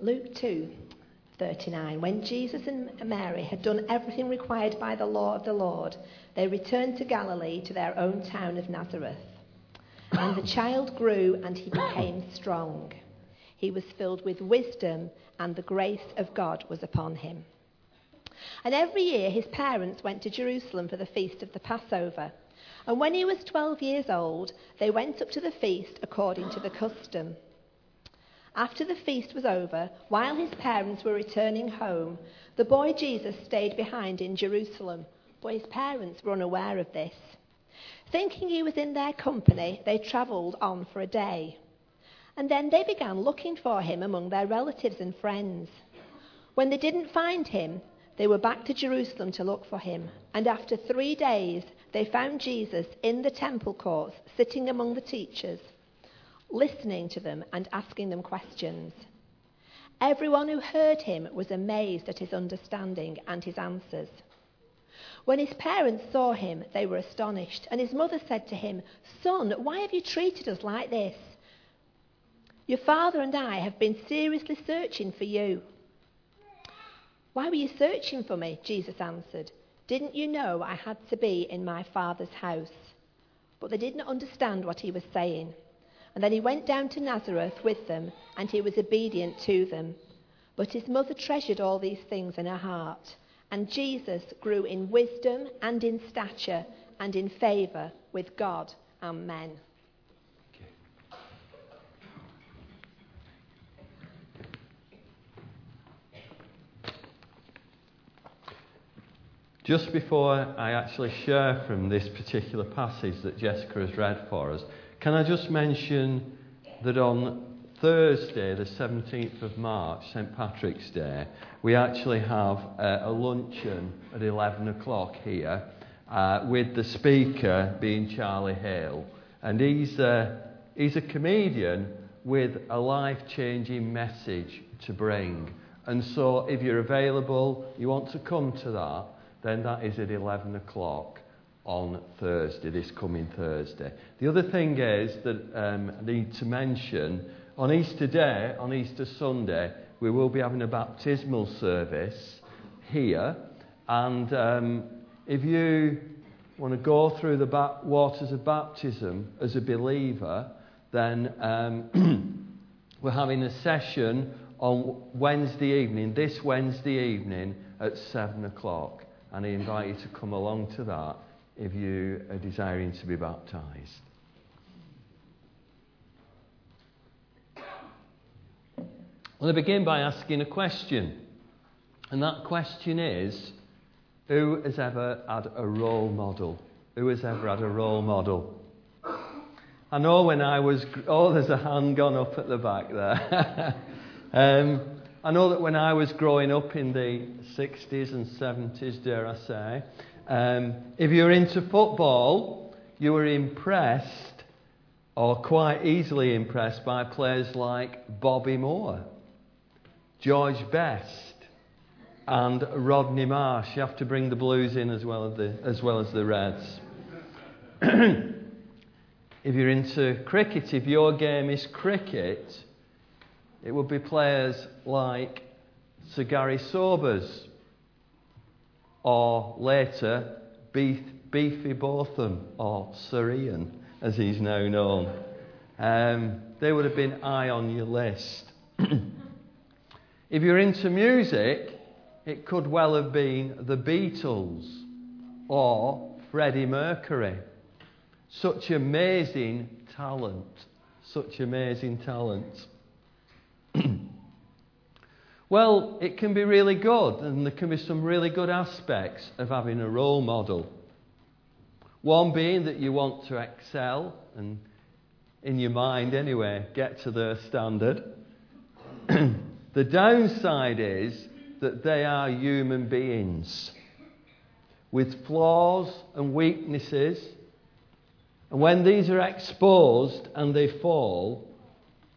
Luke 2 39. When Jesus and Mary had done everything required by the law of the Lord, they returned to Galilee to their own town of Nazareth. And the child grew and he became strong. He was filled with wisdom, and the grace of God was upon him. And every year his parents went to Jerusalem for the feast of the Passover. And when he was 12 years old, they went up to the feast according to the custom. After the feast was over, while his parents were returning home, the boy Jesus stayed behind in Jerusalem, but his parents were unaware of this. Thinking he was in their company, they travelled on for a day. And then they began looking for him among their relatives and friends. When they didn't find him, they were back to Jerusalem to look for him. And after three days, they found Jesus in the temple courts, sitting among the teachers listening to them and asking them questions. Everyone who heard him was amazed at his understanding and his answers. When his parents saw him, they were astonished, and his mother said to him, Son, why have you treated us like this? Your father and I have been seriously searching for you. Why were you searching for me? Jesus answered. Didn't you know I had to be in my father's house? But they did not understand what he was saying. And then he went down to Nazareth with them, and he was obedient to them. But his mother treasured all these things in her heart. And Jesus grew in wisdom and in stature and in favour with God and men. Just before I actually share from this particular passage that Jessica has read for us, can I just mention that on Thursday, the 17th of March, St Patrick's Day, we actually have uh, a luncheon at 11 o'clock here uh, with the speaker being Charlie Hale. And he's, uh, he's a comedian with a life changing message to bring. And so, if you're available, you want to come to that, then that is at 11 o'clock on Thursday, this coming Thursday. The other thing is that um, I need to mention on Easter Day, on Easter Sunday, we will be having a baptismal service here. And um, if you want to go through the ba- waters of baptism as a believer, then um, we're having a session on Wednesday evening, this Wednesday evening at 7 o'clock. And I invite you to come along to that if you are desiring to be baptized. Well, I begin by asking a question. And that question is who has ever had a role model? Who has ever had a role model? I know when I was. Oh, there's a hand gone up at the back there. um, I know that when I was growing up in the 60s and 70s, dare I say, um, if you're into football, you were impressed, or quite easily impressed, by players like Bobby Moore, George Best, and Rodney Marsh. You have to bring the Blues in as well as the, as well as the Reds. if you're into cricket, if your game is cricket, it would be players like Sir Garry Sobers, or later Beef, Beefy Botham, or Sir Ian, as he's now known. Um, they would have been high on your list. if you're into music, it could well have been the Beatles or Freddie Mercury. Such amazing talent. Such amazing talent. Well, it can be really good, and there can be some really good aspects of having a role model. One being that you want to excel, and in your mind anyway, get to their standard. the downside is that they are human beings with flaws and weaknesses. And when these are exposed and they fall,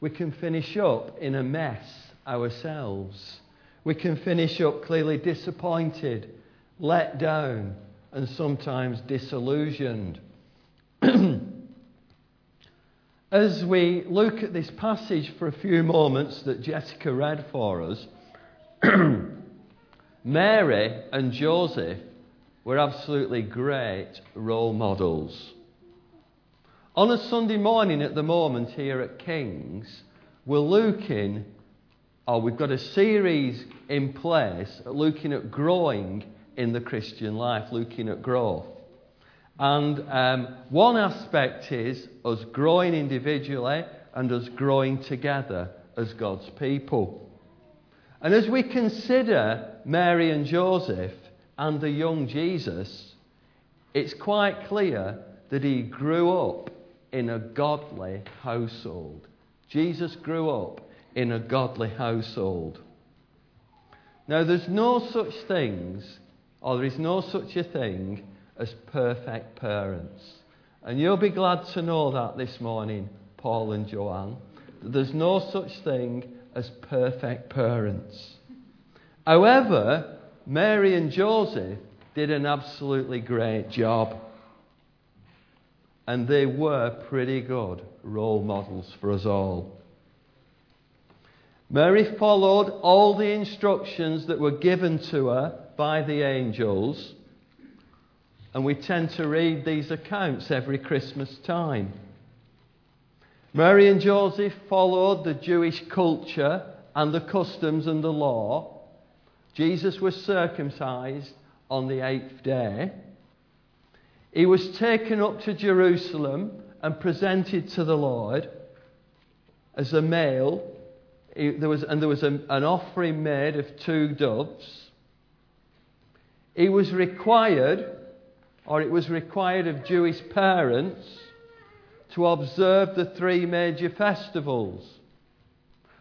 we can finish up in a mess ourselves. We can finish up clearly disappointed, let down, and sometimes disillusioned. as we look at this passage for a few moments that Jessica read for us, Mary and Joseph were absolutely great role models. On a Sunday morning at the moment here at King's, we're looking, or we've got a series in place looking at growing in the Christian life, looking at growth. And um, one aspect is us growing individually and us growing together as God's people. And as we consider Mary and Joseph and the young Jesus, it's quite clear that he grew up in a godly household. Jesus grew up in a godly household. Now, there's no such things, or there is no such a thing as perfect parents. And you'll be glad to know that this morning, Paul and Joanne. There's no such thing as perfect parents. However, Mary and Joseph did an absolutely great job. And they were pretty good role models for us all. Mary followed all the instructions that were given to her by the angels and we tend to read these accounts every Christmas time. Mary and Joseph followed the Jewish culture and the customs and the law. Jesus was circumcised on the eighth day. He was taken up to Jerusalem and presented to the Lord as a male. He, there was, and there was a, an offering made of two doves. He was required or it was required of Jewish parents to observe the three major festivals.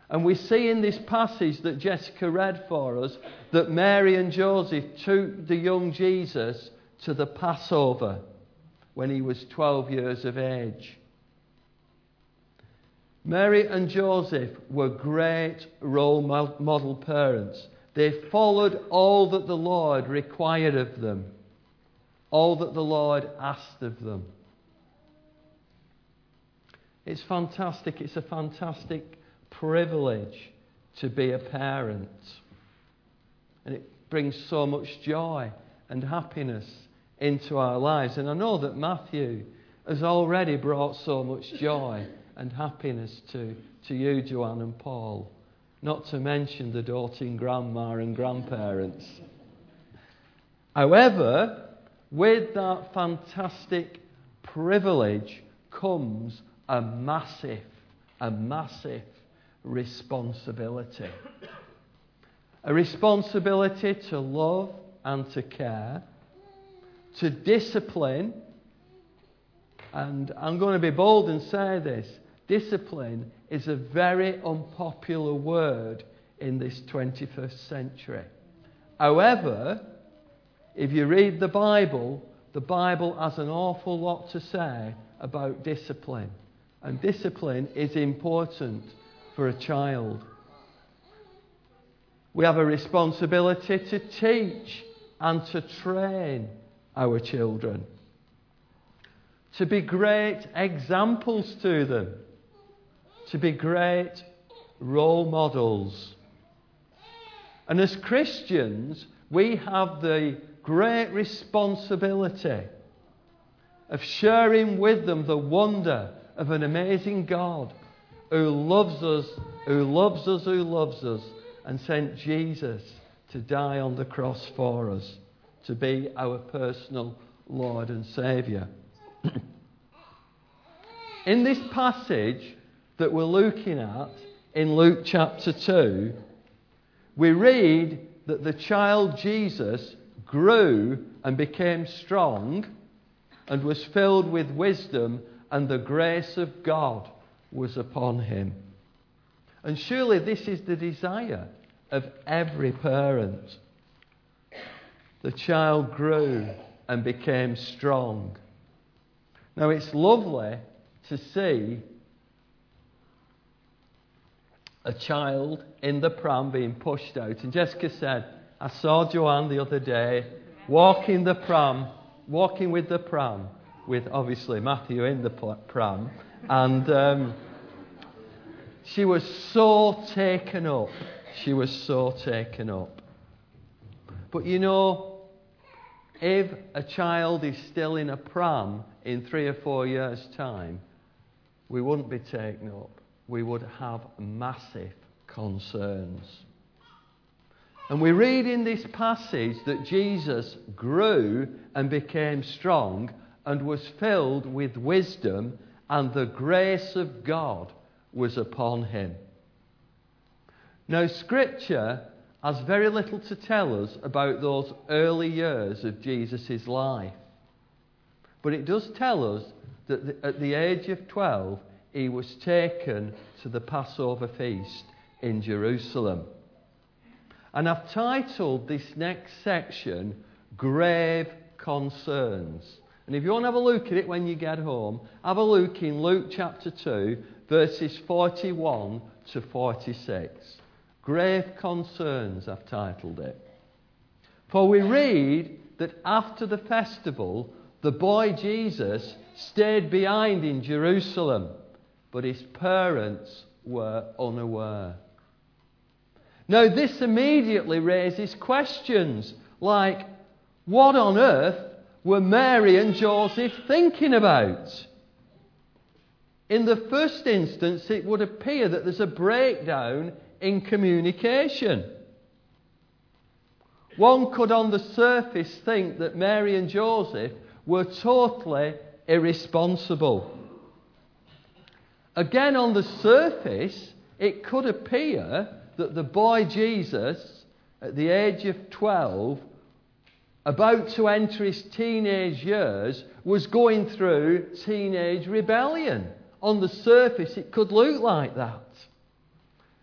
And we see in this passage that Jessica read for us that Mary and Joseph took the young Jesus to the Passover when he was 12 years of age. Mary and Joseph were great role model parents. They followed all that the Lord required of them all that the Lord asked of them. It's fantastic. It's a fantastic privilege to be a parent. And it brings so much joy and happiness into our lives. And I know that Matthew has already brought so much joy and happiness to, to you, Joanne and Paul, not to mention the doting grandma and grandparents. However, with that fantastic privilege comes a massive, a massive responsibility. A responsibility to love and to care, to discipline, and I'm going to be bold and say this discipline is a very unpopular word in this 21st century. However, if you read the Bible, the Bible has an awful lot to say about discipline. And discipline is important for a child. We have a responsibility to teach and to train our children, to be great examples to them, to be great role models. And as Christians, we have the great responsibility of sharing with them the wonder of an amazing God who loves us, who loves us, who loves us, and sent Jesus to die on the cross for us, to be our personal Lord and Saviour. in this passage that we're looking at in Luke chapter 2, we read that the child Jesus grew and became strong and was filled with wisdom, and the grace of God was upon him. And surely this is the desire of every parent. The child grew and became strong. Now it's lovely to see a child in the pram being pushed out. And Jessica said, I saw Joanne the other day walking the pram, walking with the pram with obviously Matthew in the pram. And um, she was so taken up. She was so taken up. But you know, if a child is still in a pram in three or four years' time, we wouldn't be taken up. We would have massive concerns. And we read in this passage that Jesus grew and became strong and was filled with wisdom, and the grace of God was upon him. Now, Scripture has very little to tell us about those early years of Jesus' life. But it does tell us that at the age of 12, he was taken to the Passover feast in Jerusalem. And I've titled this next section, Grave Concerns. And if you want to have a look at it when you get home, have a look in Luke chapter 2, verses 41 to 46. Grave Concerns, I've titled it. For we read that after the festival, the boy Jesus stayed behind in Jerusalem, but his parents were unaware. Now, this immediately raises questions like what on earth were Mary and Joseph thinking about? In the first instance, it would appear that there's a breakdown in communication. One could, on the surface, think that Mary and Joseph were totally irresponsible. Again, on the surface, it could appear that the boy Jesus, at the age of 12, about to enter his teenage years, was going through teenage rebellion. On the surface, it could look like that.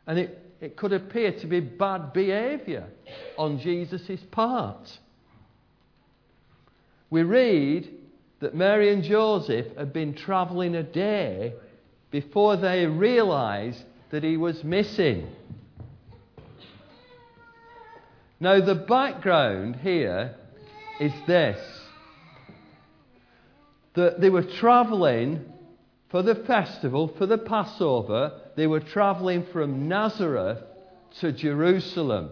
And it, it could appear to be bad behaviour on Jesus' part. We read that Mary and Joseph had been travelling a day before they realised that he was missing. Now, the background here is this that they were traveling for the festival, for the Passover, they were traveling from Nazareth to Jerusalem.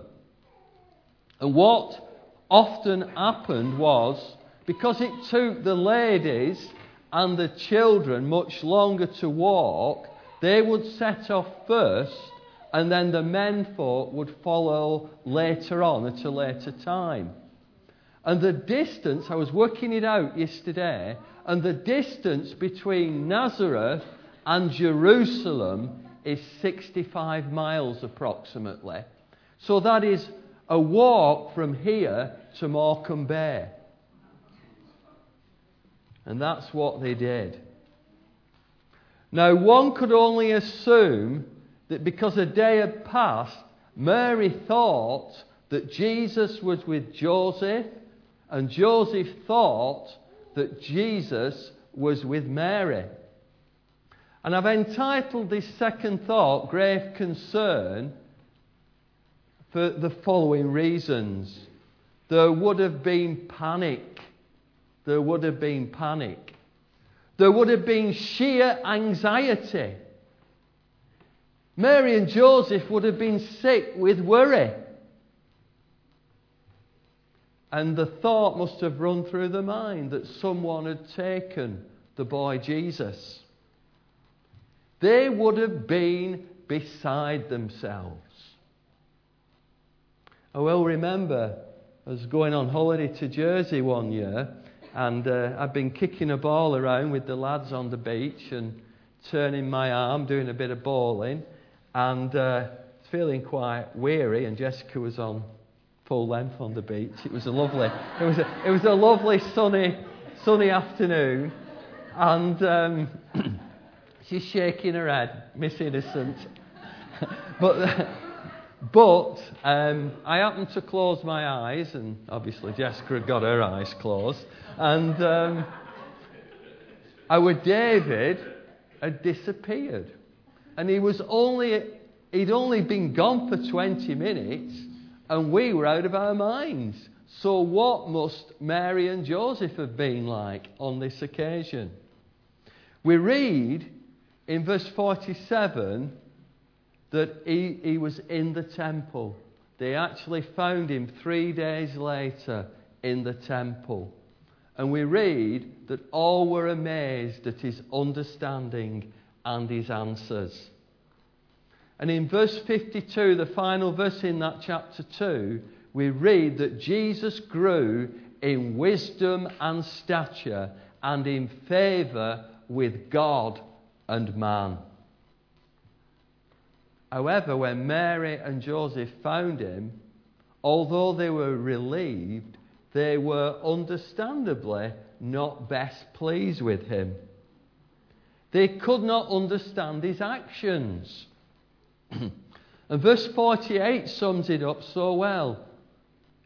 And what often happened was because it took the ladies and the children much longer to walk, they would set off first and then the men folk would follow later on at a later time. And the distance, I was working it out yesterday, and the distance between Nazareth and Jerusalem is 65 miles approximately. So that is a walk from here to Morecambe Bay. And that's what they did. Now, one could only assume that because a day had passed, Mary thought that Jesus was with Joseph, and Joseph thought that Jesus was with Mary. And I've entitled this second thought, Grave Concern, for the following reasons. There would have been panic. There would have been panic. There would have been sheer anxiety. Mary and Joseph would have been sick with worry. And the thought must have run through the mind that someone had taken the boy Jesus. They would have been beside themselves. I well remember I was going on holiday to Jersey one year, and uh, I'd been kicking a ball around with the lads on the beach and turning my arm, doing a bit of bowling and uh, feeling quite weary, and Jessica was on full length on the beach. It was a lovely, it was a, it was a lovely sunny, sunny afternoon, and um, she's shaking her head, Miss Innocent. but but um, I happened to close my eyes, and obviously Jessica had got her eyes closed, and um, our David had disappeared. And he was only, he'd only been gone for 20 minutes, and we were out of our minds. So, what must Mary and Joseph have been like on this occasion? We read in verse 47 that he, he was in the temple. They actually found him three days later in the temple. And we read that all were amazed at his understanding and his answers. And in verse 52, the final verse in that chapter 2, we read that Jesus grew in wisdom and stature and in favour with God and man. However, when Mary and Joseph found him, although they were relieved, they were understandably not best pleased with him. They could not understand his actions. and verse 48 sums it up so well.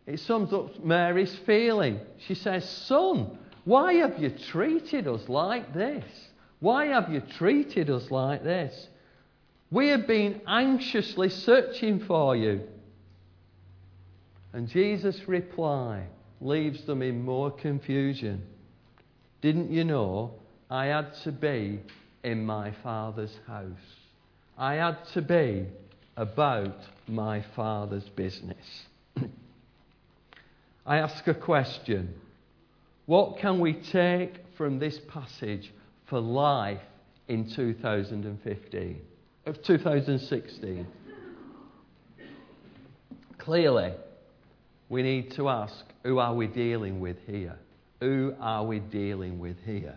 It sums up Mary's feeling. She says, Son, why have you treated us like this? Why have you treated us like this? We have been anxiously searching for you. And Jesus' reply leaves them in more confusion. Didn't you know I had to be in my Father's house? I had to be about my Father's business. I ask a question What can we take from this passage for life in 2015? Of 2016? Clearly, we need to ask who are we dealing with here? Who are we dealing with here?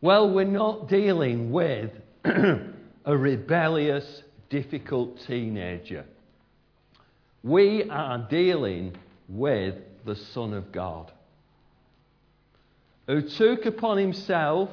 Well, we're not dealing with a rebellious, difficult teenager. We are dealing with the Son of God, who took upon himself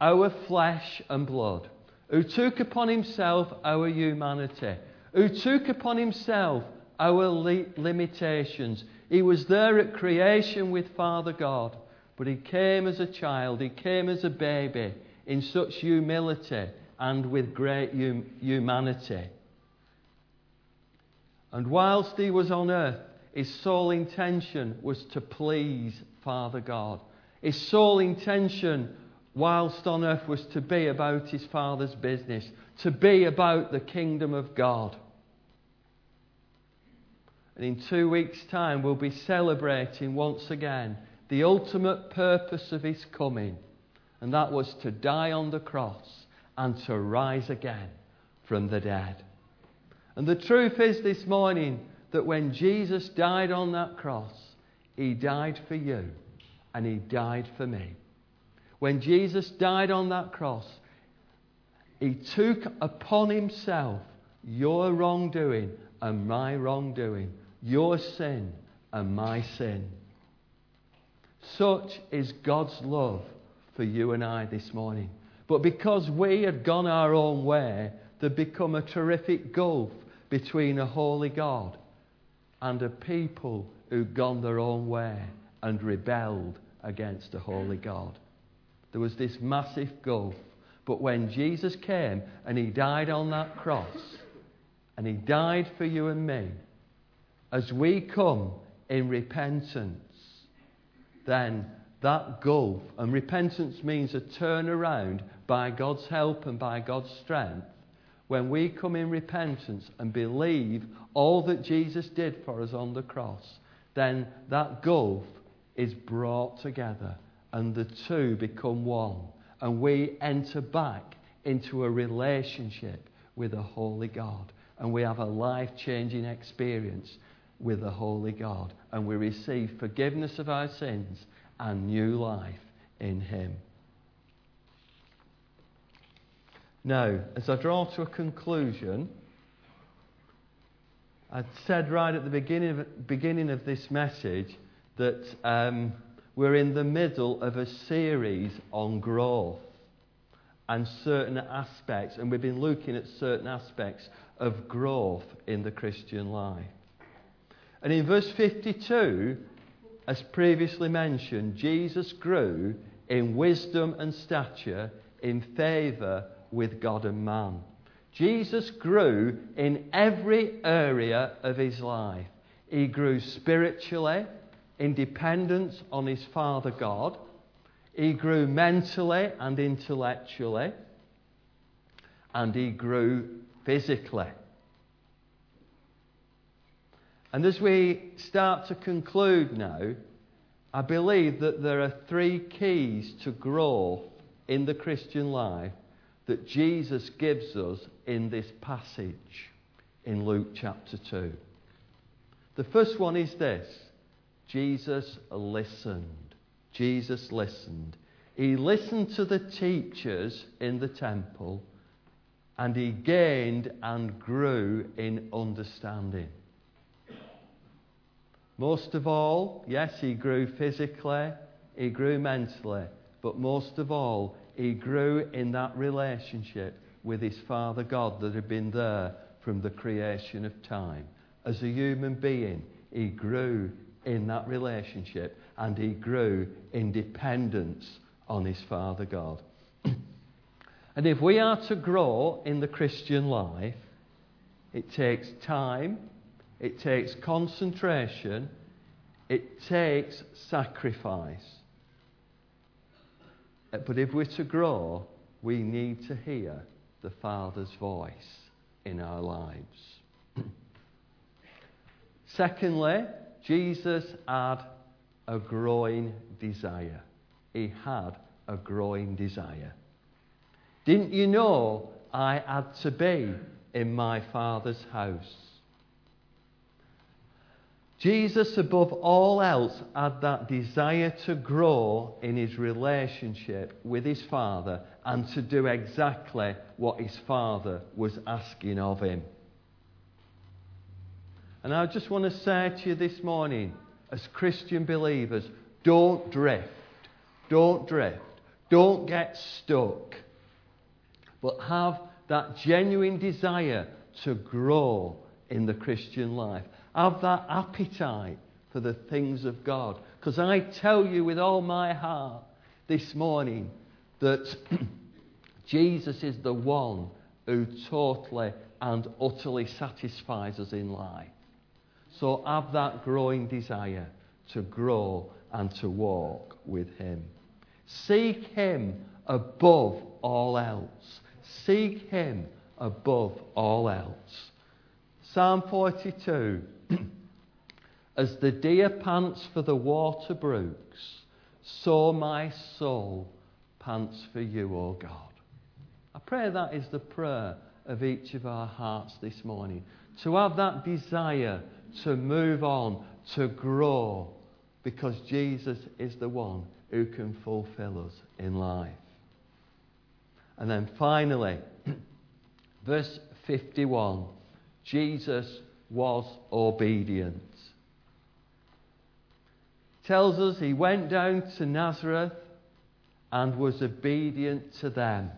our flesh and blood, who took upon himself our humanity, who took upon himself our li- limitations. He was there at creation with Father God, but he came as a child, he came as a baby in such humility and with great hum- humanity. And whilst he was on earth, his sole intention was to please Father God. His sole intention whilst on earth was to be about his Father's business, to be about the kingdom of God. And in two weeks' time, we'll be celebrating once again the ultimate purpose of his coming, and that was to die on the cross and to rise again from the dead. And the truth is this morning that when Jesus died on that cross, he died for you and he died for me. When Jesus died on that cross, he took upon himself your wrongdoing and my wrongdoing your sin and my sin. Such is God's love for you and I this morning. But because we had gone our own way, there'd become a terrific gulf between a holy God and a people who'd gone their own way and rebelled against a holy God. There was this massive gulf. But when Jesus came and he died on that cross, and he died for you and me, as we come in repentance, then that gulf, and repentance means a turnaround by God's help and by God's strength. When we come in repentance and believe all that Jesus did for us on the cross, then that gulf is brought together and the two become one. And we enter back into a relationship with the holy God. And we have a life changing experience with the Holy God, and we receive forgiveness of our sins and new life in Him. Now, as I draw to a conclusion, I said right at the beginning of, beginning of this message that um, we're in the middle of a series on growth and certain aspects, and we've been looking at certain aspects of growth in the Christian life. And in verse 52, as previously mentioned, Jesus grew in wisdom and stature, in favour with God and man. Jesus grew in every area of his life. he grew spiritually, in dependence on his Father God. He grew mentally and intellectually. And he grew physically. And as we start to conclude now, I believe that there are three keys to growth in the Christian life that Jesus gives us in this passage in Luke chapter 2. The first one is this Jesus listened. Jesus listened. He listened to the teachers in the temple and he gained and grew in understanding. Most of all, yes, he grew physically, he grew mentally, but most of all, he grew in that relationship with his Father God that had been there from the creation of time. As a human being, he grew in that relationship and he grew in dependence on his Father God. and if we are to grow in the Christian life, it takes time, it takes concentration, it takes sacrifice. Uh, but if we're to grow, we need to hear the Father's voice in our lives. Secondly, Jesus had a growing desire. He had a growing desire. Didn't you know I had to be in my Father's house? Jesus, above all else, had that desire to grow in his relationship with his Father and to do exactly what his Father was asking of him. And I just want to say to you this morning, as Christian believers, don't drift. Don't drift. Don't get stuck. But have that genuine desire to grow in the Christian life. Have that appetite for the things of God. Because I tell you with all my heart this morning that Jesus is the one who totally and utterly satisfies us in life. So have that growing desire to grow and to walk with Him. Seek Him above all else. Seek Him above all else. Psalm 42 As the deer pants for the water brooks, so my soul pants for you, O God. I pray that is the prayer of each of our hearts this morning. To have that desire to move on, to grow, because Jesus is the one who can fulfill us in life. And then finally, verse 51 Jesus was obedient. Tells us he went down to Nazareth and was obedient to them.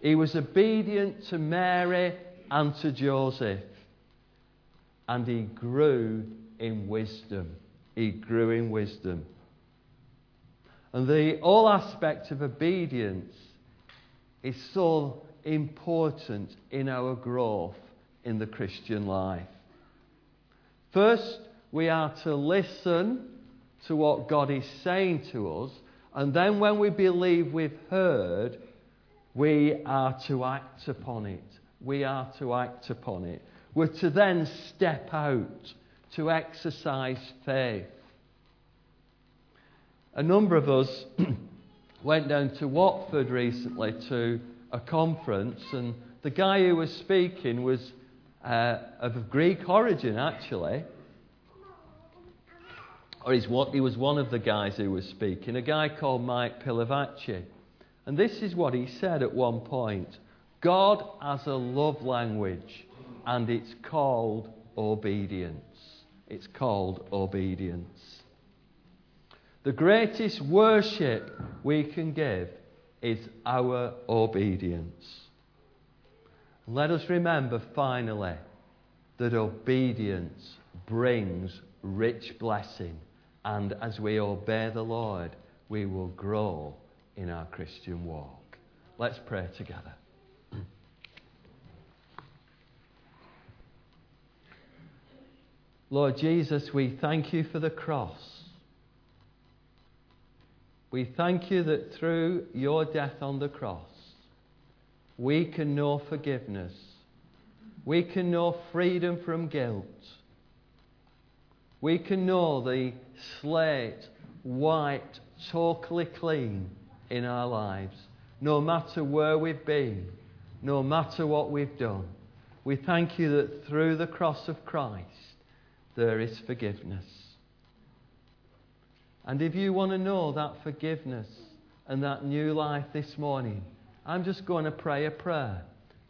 He was obedient to Mary and to Joseph and he grew in wisdom. He grew in wisdom. And the all aspect of obedience is so important in our growth in the Christian life. First, we are to listen to what God is saying to us, and then when we believe we've heard, we are to act upon it. We are to act upon it were to then step out to exercise faith. A number of us went down to Watford recently to a conference, and the guy who was speaking was uh, of Greek origin, actually. Or he was one of the guys who was speaking, a guy called Mike Pilavachi. And this is what he said at one point God has a love language and it's called obedience. It's called obedience. The greatest worship we can give is our obedience. Let us remember finally that obedience brings rich blessing, and as we obey the Lord, we will grow in our Christian walk. Let's pray together. Lord Jesus, we thank you for the cross. We thank you that through your death on the cross, we can know forgiveness. We can know freedom from guilt. We can know the slate wiped totally clean in our lives, no matter where we've been, no matter what we've done. We thank you that through the cross of Christ there is forgiveness. And if you want to know that forgiveness and that new life this morning, I'm just going to pray a prayer.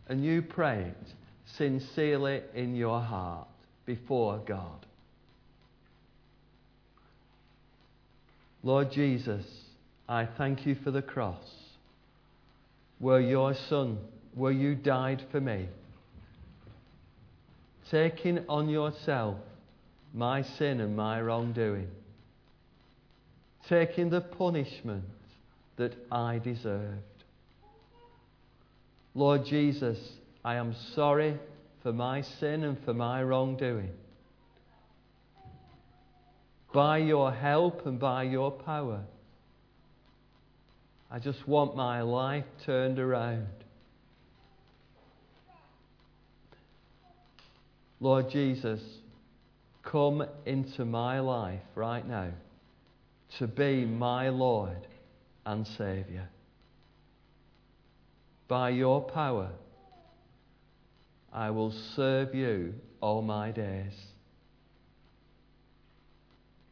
And you pray it sincerely in your heart before God. Lord Jesus, I thank you for the cross where your Son, where you died for me, taking on yourself my sin and my wrongdoing, taking the punishment that I deserved. Lord Jesus, I am sorry for my sin and for my wrongdoing. By your help and by your power, I just want my life turned around. Lord Jesus, come into my life right now to be my Lord and Saviour. By your power, I will serve you all my days.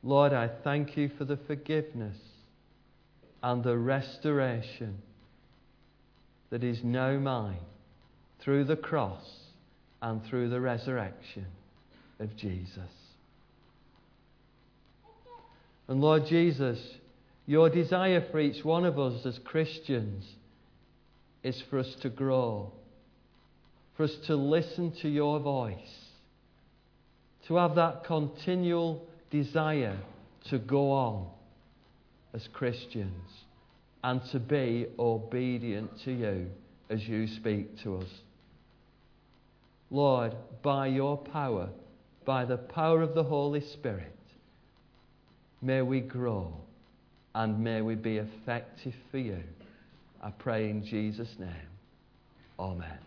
Lord, I thank you for the forgiveness and the restoration that is now mine through the cross and through the resurrection of Jesus. And Lord Jesus, your desire for each one of us as Christians is for us to grow, for us to listen to your voice, to have that continual desire to go on as Christians and to be obedient to you as you speak to us. Lord, by your power, by the power of the Holy Spirit, May we grow and may we be effective for you. I pray in Jesus' name. Amen.